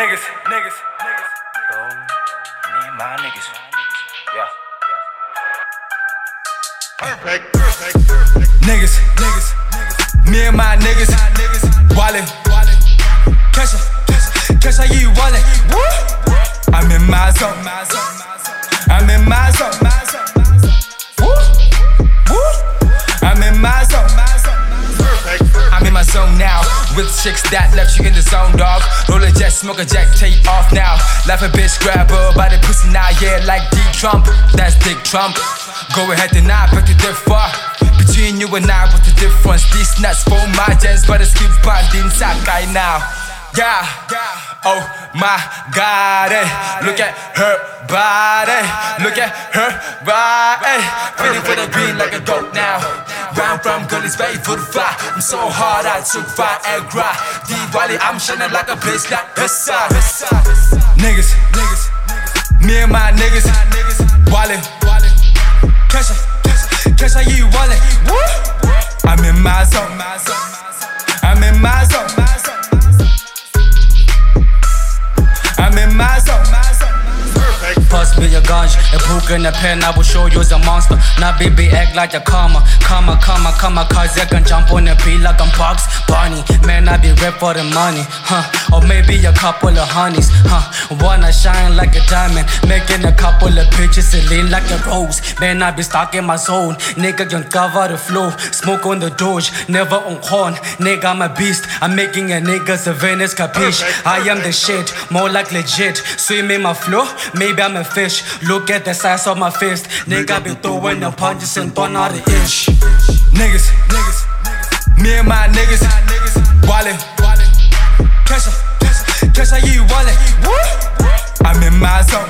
niggas, niggas, niggas. Oh, me and my niggas. Yeah. Perfect, perfect, perfect. Niggas, niggas, me and my niggas, wallin', catch ya, catch ya, you wallin'. I'm in my zone, I'm in my zone, Woo, woo. I'm in my zone. Perfect, perfect. I'm in my zone now. With chicks that left you in the zone, dog. Roll a smoke a jack, take off now. Laugh a bitch, grab her by the pussy now, yeah, like D Trump. That's Dick Trump. Go ahead and I bet the differ. Between you and I, what's the difference? These nuts for my gens, but it's keep banding guy now. Yeah, oh my god, eh. look at her body, look at her body. Feeling for the green like a goat now. Round from gullies, ready for the fire. I'm so hard, I took Viagra. Diwali, I'm shining like a bitch like Hissa. Niggas, niggas, me and my niggas, ya, catch ya, you wallin'. I'm Perfect. Pass me your ganj, a book and a pen, I will show you a monster. Now baby act like a karma, karma, karma, karma, cause I can jump on the beat like I'm Bugs Bunny. Man, I be rap for the money, huh? Or maybe a couple of honeys, huh? Wanna shine like a diamond, making a couple of pictures and lean like a rose. Man, I be stuck in my zone, nigga can cover the flow, smoke on the doge, never on horn. Nigga, I'm a beast, I'm making a nigga Savannah's capiche. I am the shit, more like legit. Swim in my flow, maybe I'm a fish. Look at the size of my fist. Nigga be throwing the punches and throwing out the ish. Niggas, niggas, me and my niggas, wallin', catch ya, catch ya, you wallin'. I'm in my zone,